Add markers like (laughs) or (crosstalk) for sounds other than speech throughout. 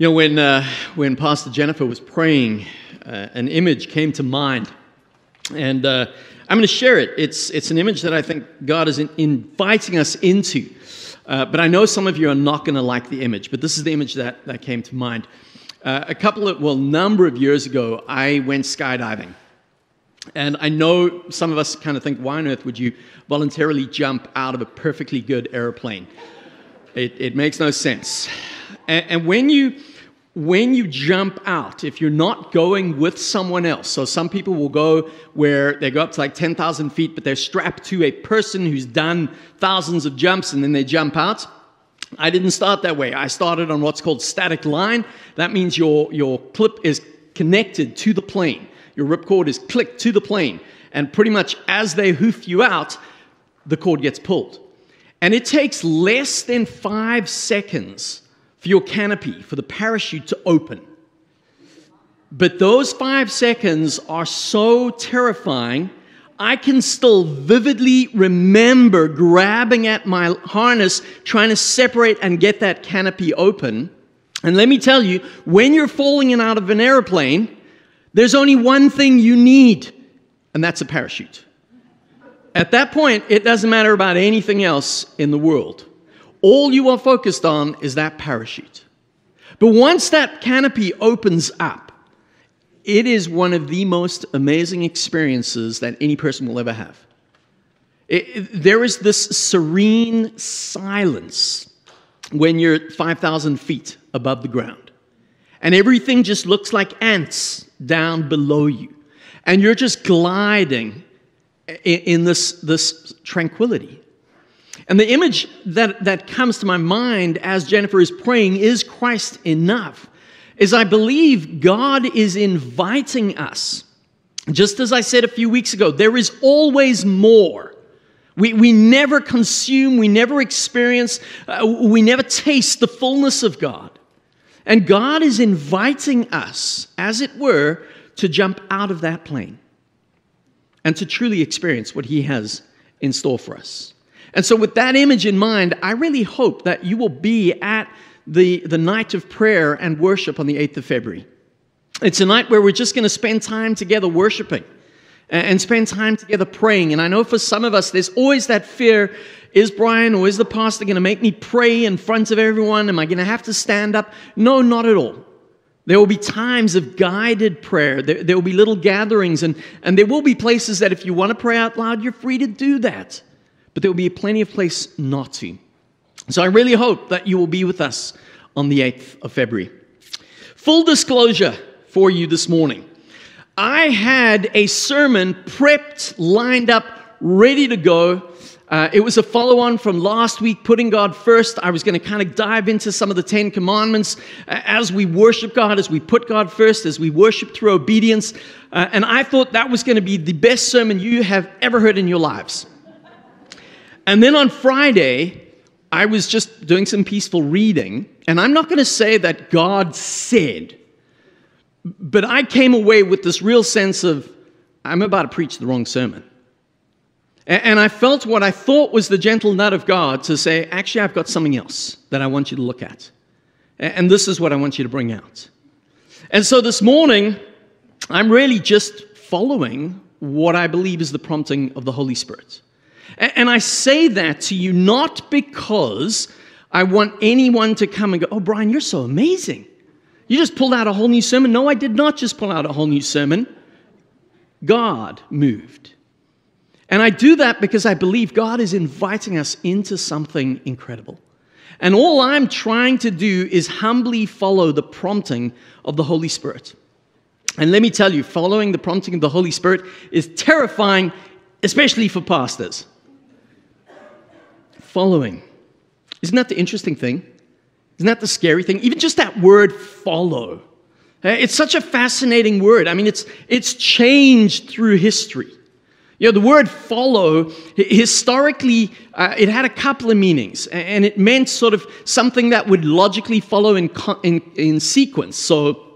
You know, when, uh, when Pastor Jennifer was praying, uh, an image came to mind. And uh, I'm going to share it. It's, it's an image that I think God is in, inviting us into. Uh, but I know some of you are not going to like the image, but this is the image that, that came to mind. Uh, a couple of, well, number of years ago, I went skydiving. And I know some of us kind of think, why on earth would you voluntarily jump out of a perfectly good airplane? It, it makes no sense. And, and when you when you jump out, if you're not going with someone else, so some people will go where they go up to like 10,000 feet, but they're strapped to a person who's done thousands of jumps and then they jump out. I didn't start that way. I started on what's called static line. That means your, your clip is connected to the plane. Your ripcord is clicked to the plane. And pretty much as they hoof you out, the cord gets pulled. And it takes less than five seconds for your canopy, for the parachute to open. But those five seconds are so terrifying, I can still vividly remember grabbing at my harness, trying to separate and get that canopy open. And let me tell you, when you're falling in out of an airplane, there's only one thing you need, and that's a parachute. At that point, it doesn't matter about anything else in the world. All you are focused on is that parachute. But once that canopy opens up, it is one of the most amazing experiences that any person will ever have. It, it, there is this serene silence when you're 5,000 feet above the ground. And everything just looks like ants down below you. And you're just gliding in, in this, this tranquility. And the image that, that comes to my mind as Jennifer is praying is Christ enough? Is I believe God is inviting us. Just as I said a few weeks ago, there is always more. We, we never consume, we never experience, uh, we never taste the fullness of God. And God is inviting us, as it were, to jump out of that plane and to truly experience what He has in store for us. And so, with that image in mind, I really hope that you will be at the, the night of prayer and worship on the 8th of February. It's a night where we're just going to spend time together worshiping and spend time together praying. And I know for some of us, there's always that fear is Brian or is the pastor going to make me pray in front of everyone? Am I going to have to stand up? No, not at all. There will be times of guided prayer. There, there will be little gatherings, and, and there will be places that if you want to pray out loud, you're free to do that but there will be plenty of place not to. So I really hope that you will be with us on the 8th of February. Full disclosure for you this morning I had a sermon prepped, lined up, ready to go. Uh, it was a follow on from last week, putting God first. I was going to kind of dive into some of the Ten Commandments uh, as we worship God, as we put God first, as we worship through obedience. Uh, and I thought that was going to be the best sermon you have ever heard in your lives. And then on Friday, I was just doing some peaceful reading, and I'm not going to say that God said, but I came away with this real sense of, I'm about to preach the wrong sermon. And I felt what I thought was the gentle nut of God to say, actually, I've got something else that I want you to look at. And this is what I want you to bring out. And so this morning, I'm really just following what I believe is the prompting of the Holy Spirit. And I say that to you not because I want anyone to come and go, Oh, Brian, you're so amazing. You just pulled out a whole new sermon. No, I did not just pull out a whole new sermon. God moved. And I do that because I believe God is inviting us into something incredible. And all I'm trying to do is humbly follow the prompting of the Holy Spirit. And let me tell you, following the prompting of the Holy Spirit is terrifying, especially for pastors following. Isn't that the interesting thing? Isn't that the scary thing? Even just that word follow. Eh, it's such a fascinating word. I mean, it's, it's changed through history. You know, the word follow, historically, uh, it had a couple of meanings, and it meant sort of something that would logically follow in, in, in sequence. So,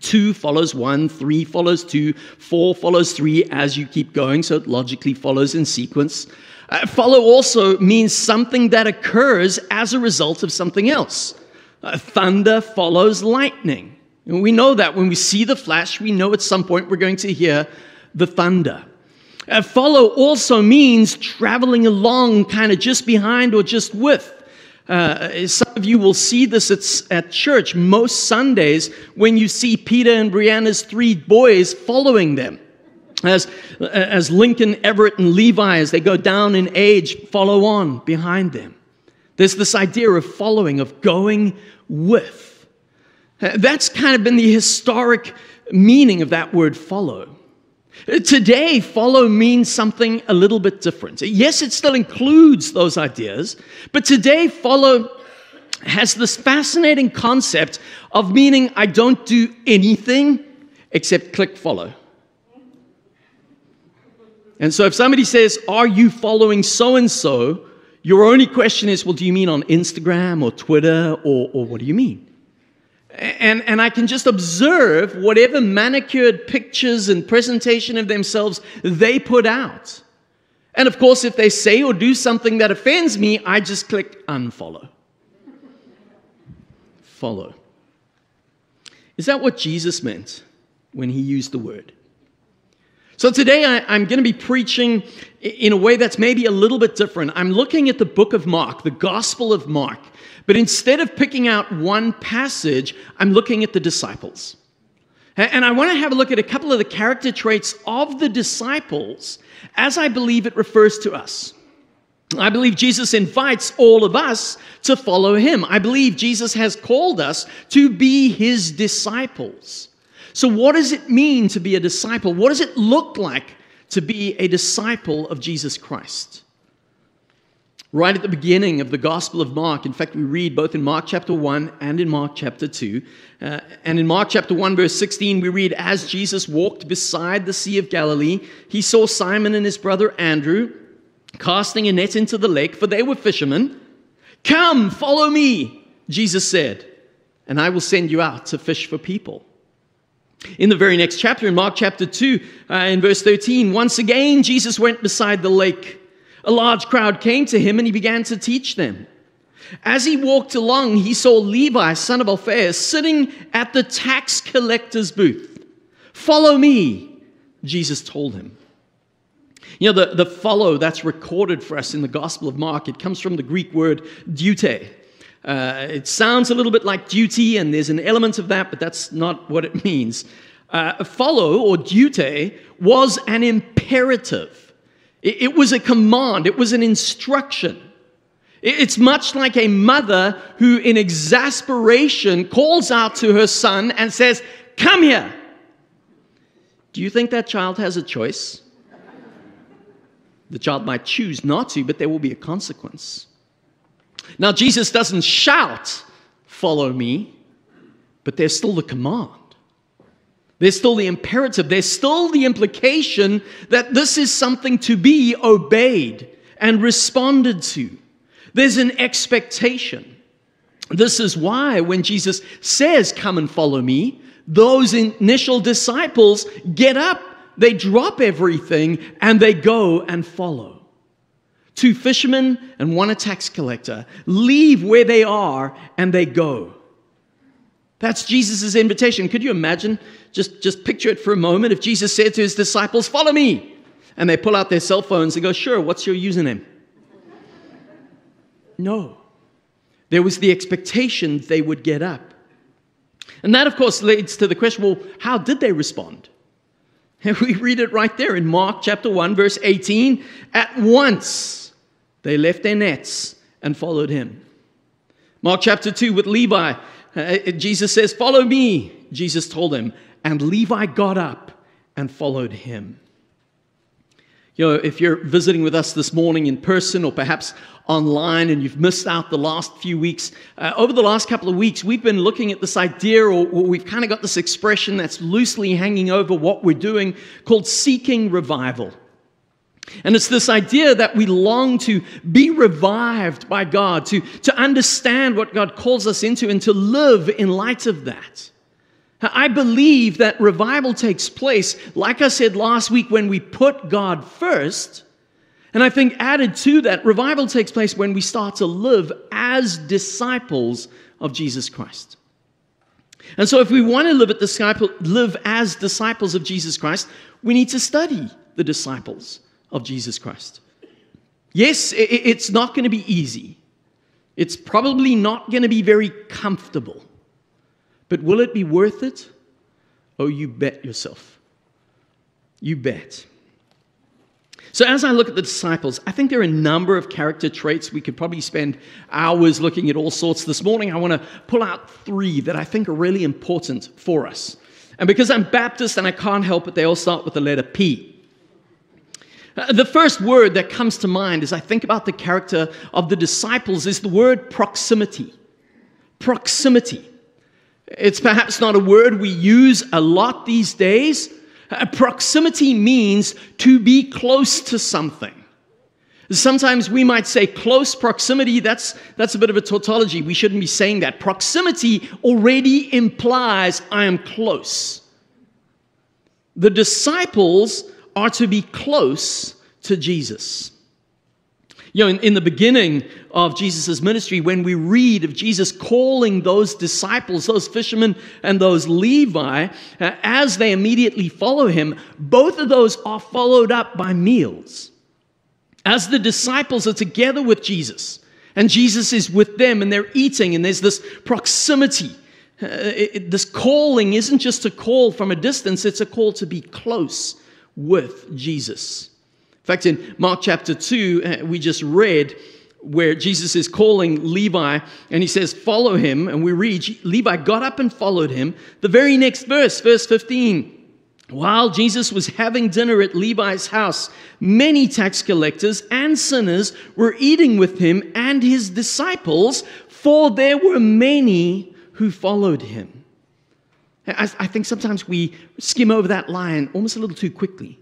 two follows one, three follows two, four follows three as you keep going, so it logically follows in sequence. Uh, follow also means something that occurs as a result of something else. Uh, thunder follows lightning. And we know that when we see the flash, we know at some point we're going to hear the thunder. Uh, follow also means traveling along, kind of just behind or just with. Uh, some of you will see this at, at church most Sundays when you see Peter and Brianna's three boys following them. As, as Lincoln, Everett, and Levi, as they go down in age, follow on behind them. There's this idea of following, of going with. That's kind of been the historic meaning of that word follow. Today, follow means something a little bit different. Yes, it still includes those ideas, but today, follow has this fascinating concept of meaning I don't do anything except click follow. And so if somebody says, Are you following so and so? Your only question is, Well, do you mean on Instagram or Twitter or, or what do you mean? And, and I can just observe whatever manicured pictures and presentation of themselves they put out. And of course, if they say or do something that offends me, I just click unfollow. Follow. Is that what Jesus meant when he used the word? So today I, am going to be preaching in a way that's maybe a little bit different. I'm looking at the book of Mark, the Gospel of Mark. But instead of picking out one passage, I'm looking at the disciples. And I want to have a look at a couple of the character traits of the disciples as I believe it refers to us. I believe Jesus invites all of us to follow him. I believe Jesus has called us to be his disciples. So, what does it mean to be a disciple? What does it look like to be a disciple of Jesus Christ? right at the beginning of the Gospel of Mark. In fact, we read both in Mark chapter 1 and in Mark chapter 2. Uh, and in Mark chapter 1, verse 16, we read, As Jesus walked beside the Sea of Galilee, he saw Simon and his brother Andrew casting a net into the lake, for they were fishermen. Come, follow me, Jesus said, and I will send you out to fish for people. In the very next chapter, in Mark chapter 2, uh, in verse 13, once again Jesus went beside the lake. A large crowd came to him and he began to teach them. As he walked along, he saw Levi, son of Alphaeus, sitting at the tax collector's booth. Follow me, Jesus told him. You know, the, the follow that's recorded for us in the Gospel of Mark, it comes from the Greek word deute. Uh, it sounds a little bit like duty, and there's an element of that, but that's not what it means. Uh, follow, or deute, was an imperative. It was a command, it was an instruction. It's much like a mother who, in exasperation, calls out to her son and says, Come here. Do you think that child has a choice? The child might choose not to, but there will be a consequence. Now, Jesus doesn't shout, Follow me, but there's still the command. There's still the imperative, there's still the implication that this is something to be obeyed and responded to. There's an expectation. This is why when Jesus says, Come and follow me, those initial disciples get up, they drop everything, and they go and follow. Two fishermen and one a tax collector leave where they are and they go. That's Jesus' invitation. Could you imagine? Just, just picture it for a moment. If Jesus said to his disciples, Follow me, and they pull out their cell phones and go, Sure, what's your username? No. There was the expectation they would get up. And that, of course, leads to the question well, how did they respond? And (laughs) we read it right there in Mark chapter 1, verse 18. At once they left their nets and followed him. Mark chapter 2 with Levi, uh, Jesus says, Follow me, Jesus told him. And Levi got up and followed him. You know, if you're visiting with us this morning in person or perhaps online and you've missed out the last few weeks, uh, over the last couple of weeks, we've been looking at this idea, or, or we've kind of got this expression that's loosely hanging over what we're doing called seeking revival. And it's this idea that we long to be revived by God, to, to understand what God calls us into, and to live in light of that. I believe that revival takes place, like I said last week, when we put God first. And I think added to that, revival takes place when we start to live as disciples of Jesus Christ. And so, if we want to live, at disciple, live as disciples of Jesus Christ, we need to study the disciples of Jesus Christ. Yes, it's not going to be easy. It's probably not going to be very comfortable. But will it be worth it? Oh, you bet yourself. You bet. So, as I look at the disciples, I think there are a number of character traits. We could probably spend hours looking at all sorts. This morning, I want to pull out three that I think are really important for us. And because I'm Baptist and I can't help it, they all start with the letter P. Uh, the first word that comes to mind as I think about the character of the disciples is the word proximity. Proximity. It's perhaps not a word we use a lot these days, uh, proximity means to be close to something. Sometimes we might say close proximity, that's, that's a bit of a tautology. We shouldn't be saying that. Proximity already implies I am close. The disciples are to be close to Jesus. You know, in, in the beginning of Jesus' ministry, when we read of Jesus calling those disciples, those fishermen and those Levi, uh, as they immediately follow him, both of those are followed up by meals. As the disciples are together with Jesus, and Jesus is with them, and they're eating, and there's this proximity. Uh, it, this calling isn't just a call from a distance, it's a call to be close with Jesus. In fact, in Mark chapter 2, uh, we just read where Jesus is calling Levi and he says, Follow him. And we read, Levi got up and followed him. The very next verse, verse 15. While Jesus was having dinner at Levi's house, many tax collectors and sinners were eating with him and his disciples, for there were many who followed him. I, I think sometimes we skim over that line almost a little too quickly.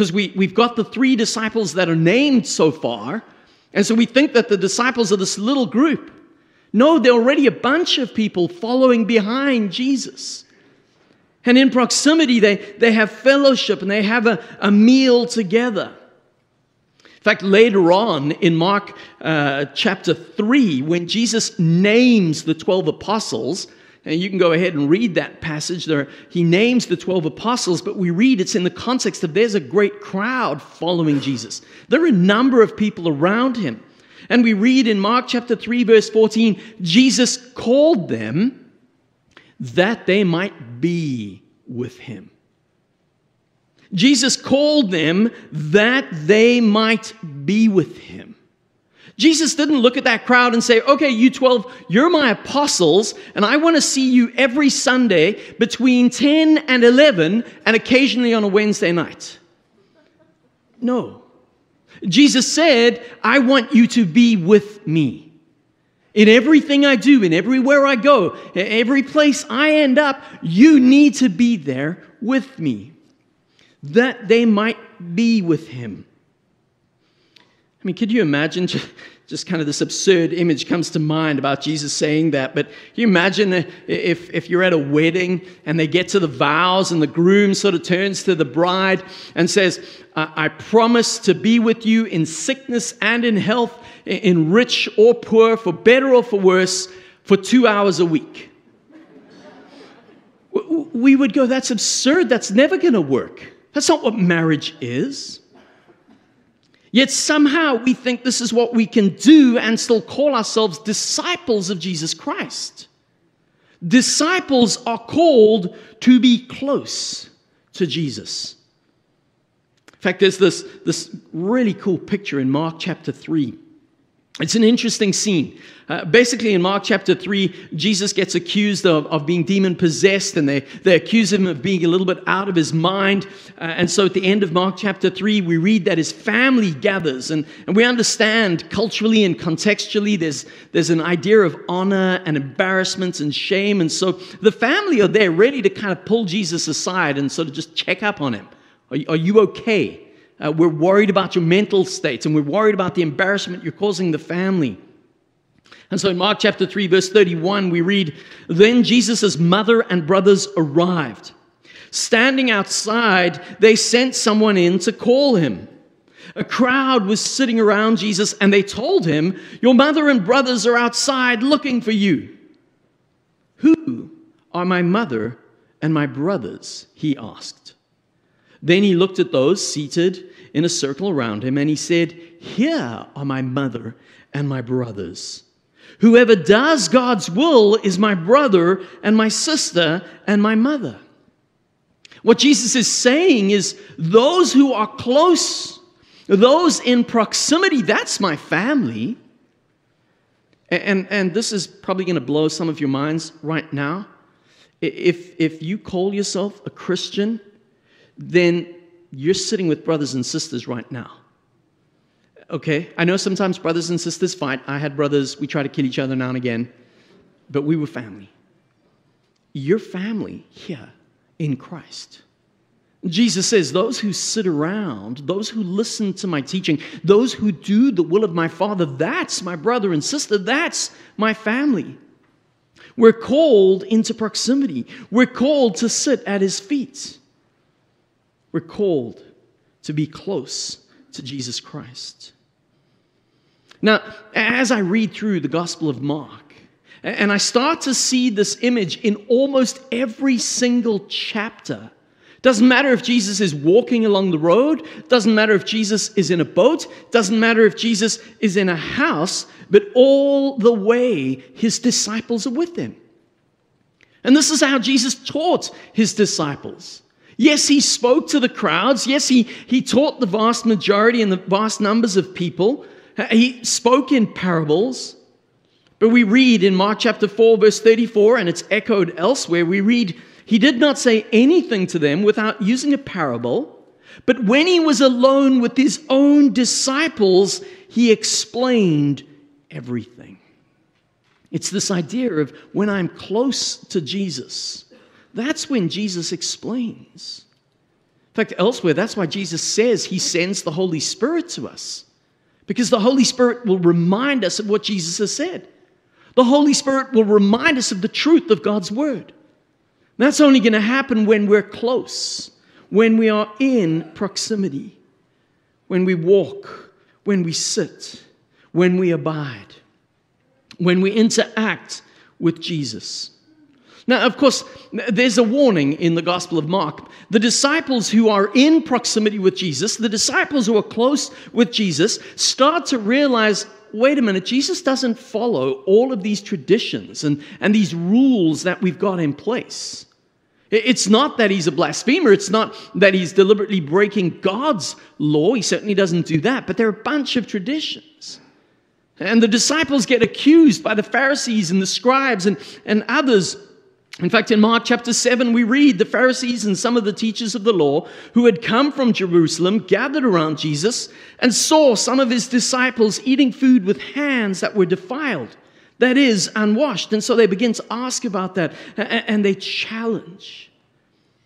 Because we, we've got the three disciples that are named so far, and so we think that the disciples are this little group. No, there are already a bunch of people following behind Jesus. And in proximity, they, they have fellowship and they have a, a meal together. In fact, later on in Mark uh, chapter 3, when Jesus names the 12 apostles, and you can go ahead and read that passage. There, he names the 12 apostles, but we read it's in the context of there's a great crowd following Jesus. There are a number of people around him. And we read in Mark chapter 3, verse 14, Jesus called them that they might be with him. Jesus called them that they might be with him. Jesus didn't look at that crowd and say, okay, you 12, you're my apostles, and I want to see you every Sunday between 10 and 11, and occasionally on a Wednesday night. No. Jesus said, I want you to be with me. In everything I do, in everywhere I go, every place I end up, you need to be there with me, that they might be with him. I mean, could you imagine just kind of this absurd image comes to mind about Jesus saying that. But you imagine if, if you're at a wedding and they get to the vows and the groom sort of turns to the bride and says, I promise to be with you in sickness and in health, in rich or poor, for better or for worse, for two hours a week. We would go, that's absurd. That's never going to work. That's not what marriage is. Yet somehow we think this is what we can do and still call ourselves disciples of Jesus Christ. Disciples are called to be close to Jesus. In fact, there's this, this really cool picture in Mark chapter 3 it's an interesting scene. Uh, basically, in Mark chapter 3, Jesus gets accused of, of being demon possessed, and they, they accuse him of being a little bit out of his mind. Uh, and so, at the end of Mark chapter 3, we read that his family gathers. And, and we understand culturally and contextually, there's, there's an idea of honor and embarrassment and shame. And so, the family are there ready to kind of pull Jesus aside and sort of just check up on him. Are, are you okay? Uh, we're worried about your mental states and we're worried about the embarrassment you're causing the family. And so in Mark chapter 3, verse 31, we read Then Jesus' mother and brothers arrived. Standing outside, they sent someone in to call him. A crowd was sitting around Jesus and they told him, Your mother and brothers are outside looking for you. Who are my mother and my brothers? He asked. Then he looked at those seated in a circle around him and he said, Here are my mother and my brothers. Whoever does God's will is my brother and my sister and my mother. What Jesus is saying is those who are close, those in proximity, that's my family. And, and, this is probably going to blow some of your minds right now. If, if you call yourself a Christian, then you're sitting with brothers and sisters right now. Okay, I know sometimes brothers and sisters fight. I had brothers, we try to kill each other now and again, but we were family. Your family here in Christ. Jesus says, Those who sit around, those who listen to my teaching, those who do the will of my Father, that's my brother and sister, that's my family. We're called into proximity, we're called to sit at his feet. We're called to be close to Jesus Christ. Now, as I read through the Gospel of Mark, and I start to see this image in almost every single chapter. Doesn't matter if Jesus is walking along the road, doesn't matter if Jesus is in a boat, doesn't matter if Jesus is in a house, but all the way his disciples are with him. And this is how Jesus taught his disciples. Yes, he spoke to the crowds. Yes, he, he taught the vast majority and the vast numbers of people. He spoke in parables. But we read in Mark chapter 4, verse 34, and it's echoed elsewhere, we read, He did not say anything to them without using a parable. But when he was alone with his own disciples, he explained everything. It's this idea of when I'm close to Jesus, that's when Jesus explains. In fact, elsewhere, that's why Jesus says he sends the Holy Spirit to us. Because the Holy Spirit will remind us of what Jesus has said. The Holy Spirit will remind us of the truth of God's Word. That's only going to happen when we're close, when we are in proximity, when we walk, when we sit, when we abide, when we interact with Jesus. Now, of course, there's a warning in the Gospel of Mark. The disciples who are in proximity with Jesus, the disciples who are close with Jesus, start to realize wait a minute, Jesus doesn't follow all of these traditions and, and these rules that we've got in place. It's not that he's a blasphemer. It's not that he's deliberately breaking God's law. He certainly doesn't do that. But there are a bunch of traditions. And the disciples get accused by the Pharisees and the scribes and, and others in fact, in Mark chapter 7, we read the Pharisees and some of the teachers of the law who had come from Jerusalem gathered around Jesus and saw some of his disciples eating food with hands that were defiled, that is, unwashed. And so they begin to ask about that and they challenge.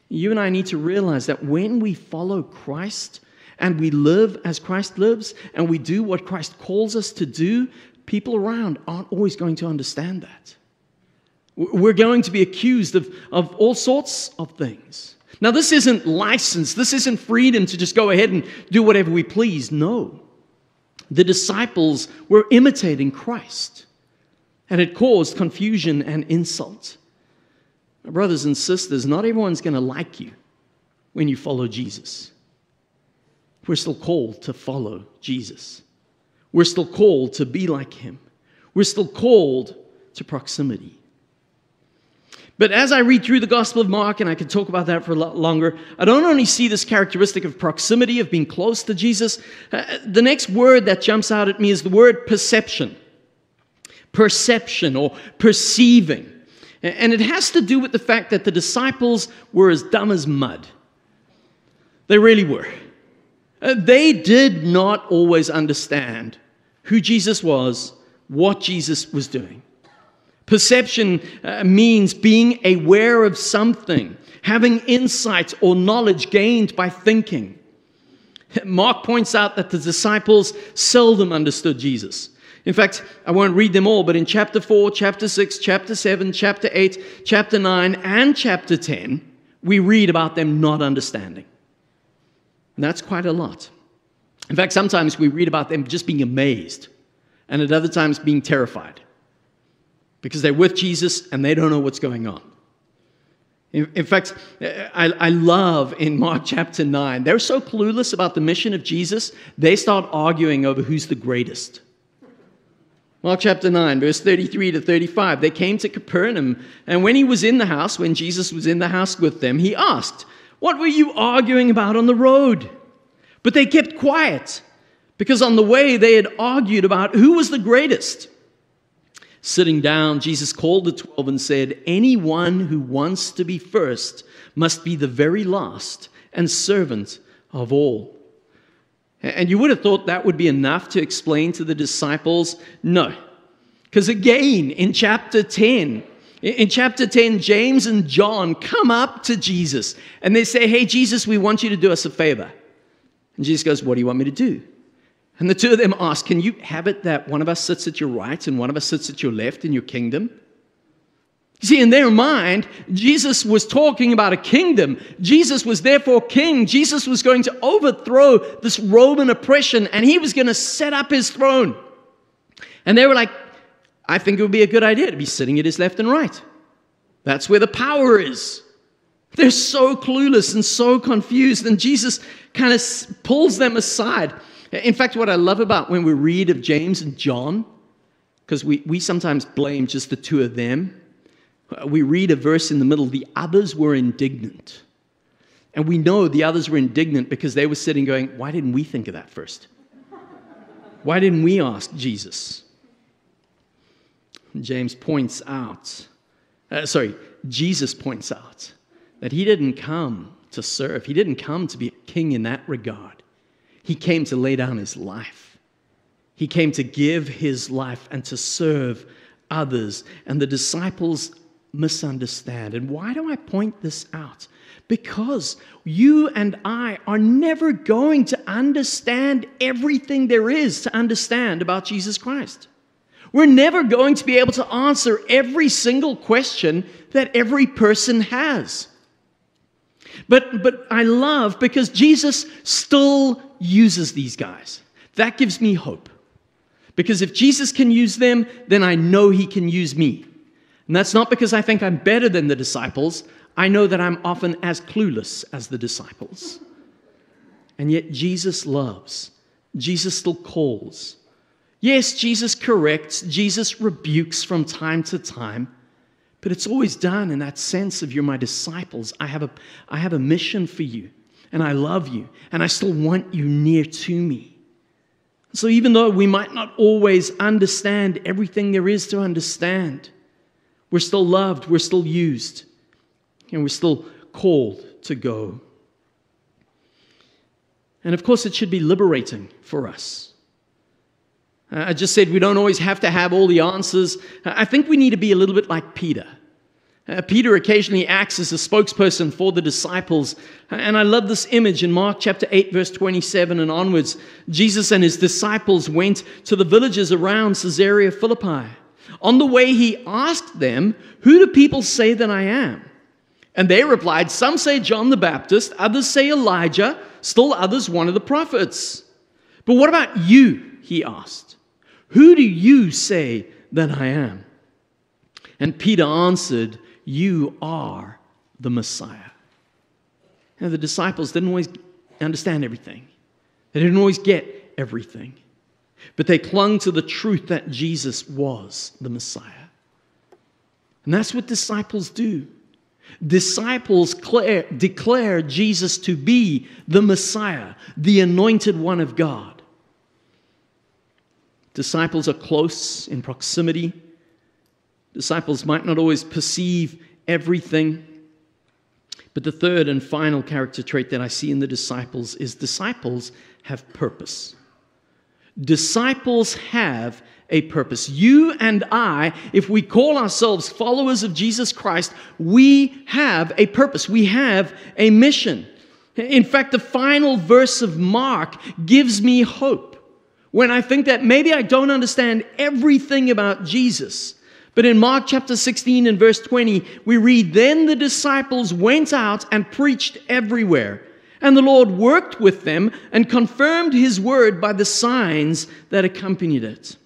You and I need to realize that when we follow Christ and we live as Christ lives and we do what Christ calls us to do, people around aren't always going to understand that. We're going to be accused of, of all sorts of things. Now, this isn't license, this isn't freedom to just go ahead and do whatever we please. No. The disciples were imitating Christ, and it caused confusion and insult. brothers and sisters, not everyone's going to like you when you follow Jesus. We're still called to follow Jesus. We're still called to be like him. We're still called to proximity. But as I read through the Gospel of Mark, and I could talk about that for a lot longer, I don't only see this characteristic of proximity, of being close to Jesus. Uh, the next word that jumps out at me is the word perception. Perception or perceiving. And it has to do with the fact that the disciples were as dumb as mud. They really were. Uh, they did not always understand who Jesus was, what Jesus was doing. Perception uh, means being aware of something, having insight or knowledge gained by thinking. Mark points out that the disciples seldom understood Jesus. In fact, I won't read them all, but in chapter 4, chapter 6, chapter 7, chapter 8, chapter 9, and chapter 10, we read about them not understanding. And that's quite a lot. In fact, sometimes we read about them just being amazed, and at other times being terrified because they're with Jesus and they don't know what's going on. In, in fact, I, I love in Mark chapter 9, they're so clueless about the mission of Jesus, they start arguing over who's the greatest. Mark chapter 9, verse 33 to 35. They came to Capernaum, and when he was in the house, when Jesus was in the house with them, he asked, What were you arguing about on the road? But they kept quiet, because on the way they had argued about who was the greatest. Sitting down, Jesus called the twelve and said, Anyone who wants to be first must be the very last and servant of all. And you would have thought that would be enough to explain to the disciples. No. Because again, in chapter 10, in chapter 10, James and John come up to Jesus and they say, Hey, Jesus, we want you to do us a favor. And Jesus goes, What do you want me to do? And the two of them ask, Can you have it that one of us sits at your right and one of us sits at your left in your kingdom? You See, in their mind, Jesus was talking about a kingdom. Jesus was therefore king. Jesus was going to overthrow this Roman oppression and he was going to set up his throne. And they were like, I think it would be a good idea to be sitting at his left and right. That's where the power is. They're so clueless and so confused. And Jesus kind of pulls them aside. In fact, what I love about when we read of James and John, because we, we sometimes blame just the two of them we read a verse in the middle the others were indignant. And we know the others were indignant because they were sitting going, Why didn't we think of that first? Why didn't we ask Jesus? James points out, uh, sorry, Jesus points out that he didn't come to serve, he didn't come to be a king in that regard. He came to lay down his life, he came to give his life and to serve others. And the disciples misunderstand. And why do I point this out? Because you and I are never going to understand everything there is to understand about Jesus Christ. We're never going to be able to answer every single question that every person has. But, but I love because Jesus still uses these guys. That gives me hope. Because if Jesus can use them, then I know he can use me. And that's not because I think I'm better than the disciples. I know that I'm often as clueless as the disciples. And yet Jesus loves. Jesus still calls. Yes, Jesus corrects. Jesus rebukes from time to time. But it's always done in that sense of you're my disciples. I have a, I have a mission for you. And I love you. And I still want you near to me. So even though we might not always understand everything there is to understand, we're still loved, we're still used, and we're still called to go. And of course, it should be liberating for us. I just said we don't always have to have all the answers. I think we need to be a little bit like Peter. Uh, Peter occasionally acts as a spokesperson for the disciples. And I love this image in Mark chapter 8, verse 27 and onwards. Jesus and his disciples went to the villages around Caesarea Philippi. On the way, he asked them, Who do people say that I am? And they replied, Some say John the Baptist, others say Elijah, still others one of the prophets. But what about you? He asked. Who do you say that I am? And Peter answered, You are the Messiah. Now, the disciples didn't always understand everything, they didn't always get everything. But they clung to the truth that Jesus was the Messiah. And that's what disciples do. Disciples declare, Jesus to be the Messiah, the anointed one of God. Disciples are close in proximity. Disciples might not always perceive everything. But the third and final character trait that I see in the disciples is disciples have purpose. Disciples have a purpose. You and I, if we call ourselves followers of Jesus Christ, we have a purpose. We have a mission. In fact, the final verse of Mark gives me hope when I think that maybe I don't understand everything about Jesus. But in Mark chapter 16 and verse 20, we read, Then the disciples went out and preached everywhere and the Lord worked with them and confirmed his word by the signs that accompanied it.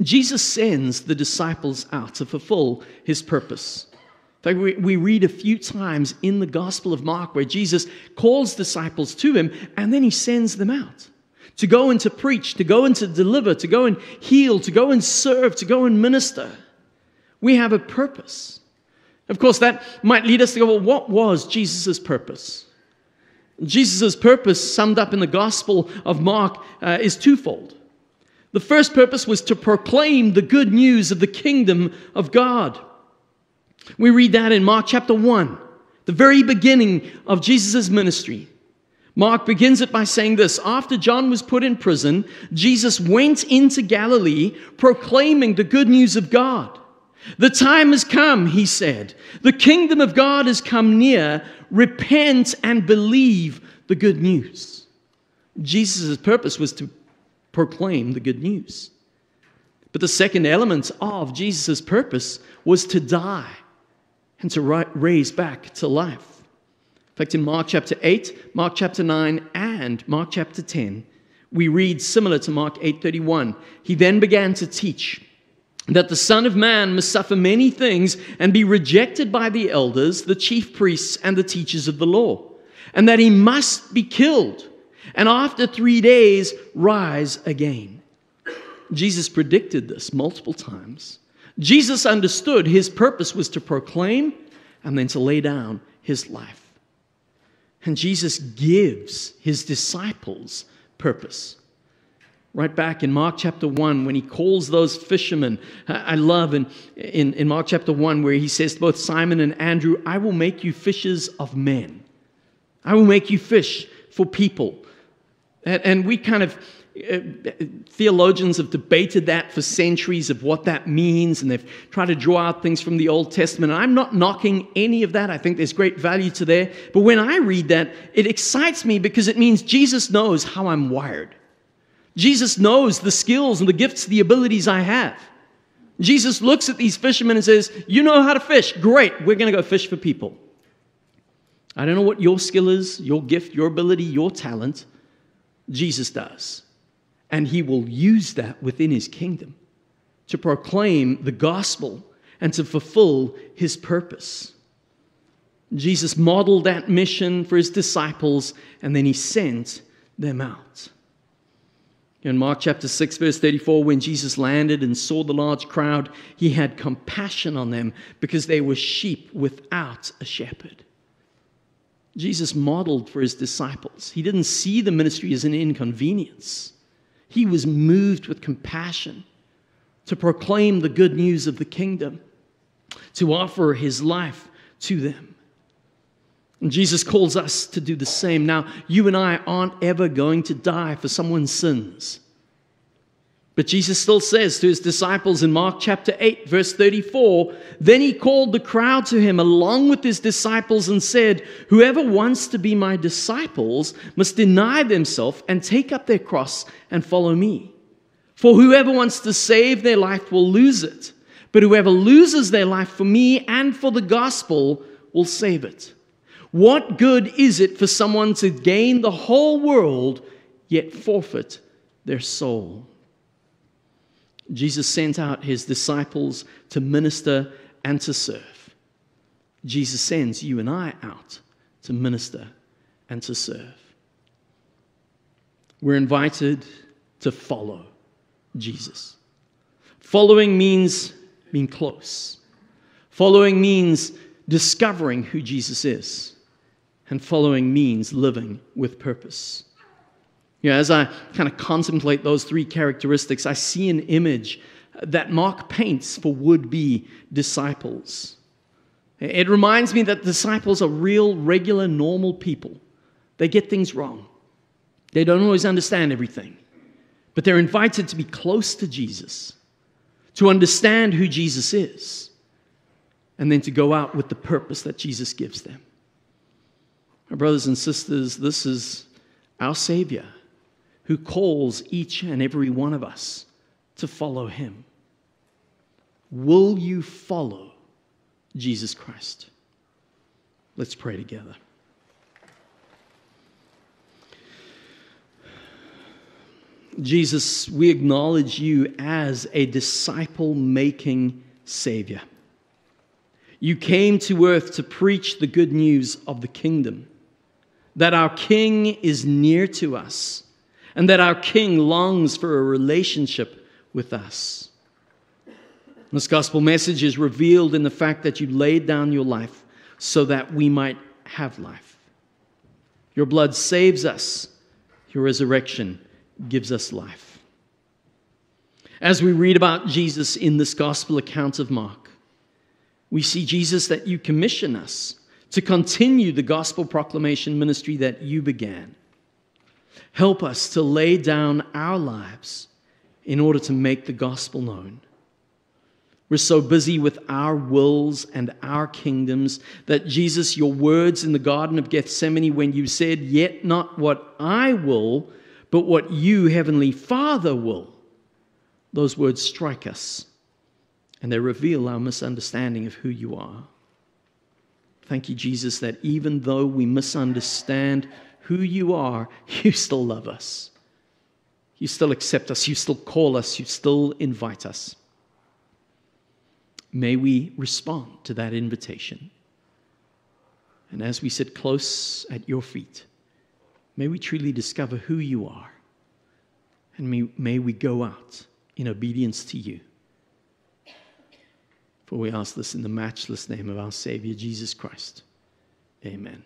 Jesus sends the disciples out to fulfill his purpose. In fact, we, we read a few times in the Gospel of Mark where Jesus calls disciples to him and then he sends them out to go and to preach, to go and to deliver, to go and heal, to go and serve, to go and minister. We have a purpose. Of course, that might lead us to go, well, what was Jesus' purpose? Jesus' purpose, summed up in the Gospel of Mark, uh, is twofold. The first purpose was to proclaim the good news of the kingdom of God. We read that in Mark chapter 1, the very beginning of Jesus' ministry. Mark begins it by saying this After John was put in prison, Jesus went into Galilee proclaiming the good news of God. The time has come, he said. The kingdom of God has come near. Repent and believe the good news. Jesus' purpose was to proclaim the good news. But the second element of Jesus' purpose was to die and to raise back to life. In fact, in Mark chapter 8, Mark chapter 9, and Mark chapter 10, we read similar to Mark 8:31. He then began to teach that the Son of Man must suffer many things and be rejected by the elders, the chief priests, and the teachers of the law, and that he must be killed, and after three days rise again. Jesus predicted this multiple times. Jesus understood his purpose was to proclaim and then to lay down his life. And Jesus gives his disciples purpose right back in Mark chapter 1 when he calls those fishermen. I love in, in, in, Mark chapter 1 where he says to both Simon and Andrew, I will make you fishers of men. I will make you fish for people. And, and we kind of, theologians have debated that for centuries of what that means, and they've tried to draw out things from the Old Testament. And I'm not knocking any of that. I think there's great value to there. But when I read that, it excites me because it means Jesus knows how I'm wired. Jesus knows the skills and the gifts, the abilities I have. Jesus looks at these fishermen and says, You know how to fish. Great. We're going to go fish for people. I don't know what your skill is, your gift, your ability, your talent. Jesus does. And he will use that within his kingdom to proclaim the gospel and to fulfill his purpose. Jesus modeled that mission for his disciples and then he sent them out. In Mark chapter 6, verse 34, when Jesus landed and saw the large crowd, he had compassion on them because they were sheep without a shepherd. Jesus modeled for his disciples. He didn't see the ministry as an inconvenience, he was moved with compassion to proclaim the good news of the kingdom, to offer his life to them. And Jesus calls us to do the same. Now, you and I aren't ever going to die for someone's sins. But Jesus still says to his disciples in Mark chapter 8, verse 34 Then he called the crowd to him along with his disciples and said, Whoever wants to be my disciples must deny themselves and take up their cross and follow me. For whoever wants to save their life will lose it, but whoever loses their life for me and for the gospel will save it. What good is it for someone to gain the whole world yet forfeit their soul? Jesus sent out his disciples to minister and to serve. Jesus sends you and I out to minister and to serve. We're invited to follow Jesus. Following means being close. Following means discovering who Jesus is and following means living with purpose. You know, as I kind of contemplate those three characteristics, I see an image that Mark paints for would be disciples. It reminds me that disciples are real, regular, normal people. They get things wrong, they don't always understand everything, but they're invited to be close to Jesus, to understand who Jesus is, and then to go out with the purpose that Jesus gives them. My brothers and sisters, this is our Savior who calls each and every one of us to follow Him. Will you follow Jesus Christ? Let's pray together. Jesus, we acknowledge you as a disciple making Savior. You came to earth to preach the good news of the kingdom, that our King is near to us, and that our King longs for a relationship with us. This gospel message is revealed in the fact that you laid down your life so that we might have life. Your blood saves us, your resurrection gives us life. As we read about Jesus in this gospel account of Mark, we see, Jesus, that you commission us to continue the gospel proclamation ministry that you began. Help us to lay down our lives in order to make the gospel known. We're so busy with our wills and our kingdoms that Jesus, your words in the Garden of Gethsemane, when you said, Yet not what I will, but what you, Heavenly Father, will, those words strike us and they reveal our misunderstanding of who you are. Thank you, Jesus, that even though we misunderstand who you are, (laughs) you still love us. You still accept us. You still call us. You still invite us. May we respond to that invitation. And as we sit close at your feet, may we truly discover who you are. And may, may we go out in obedience to you. For we ask this in the matchless name of our Savior, Jesus Christ. Amen.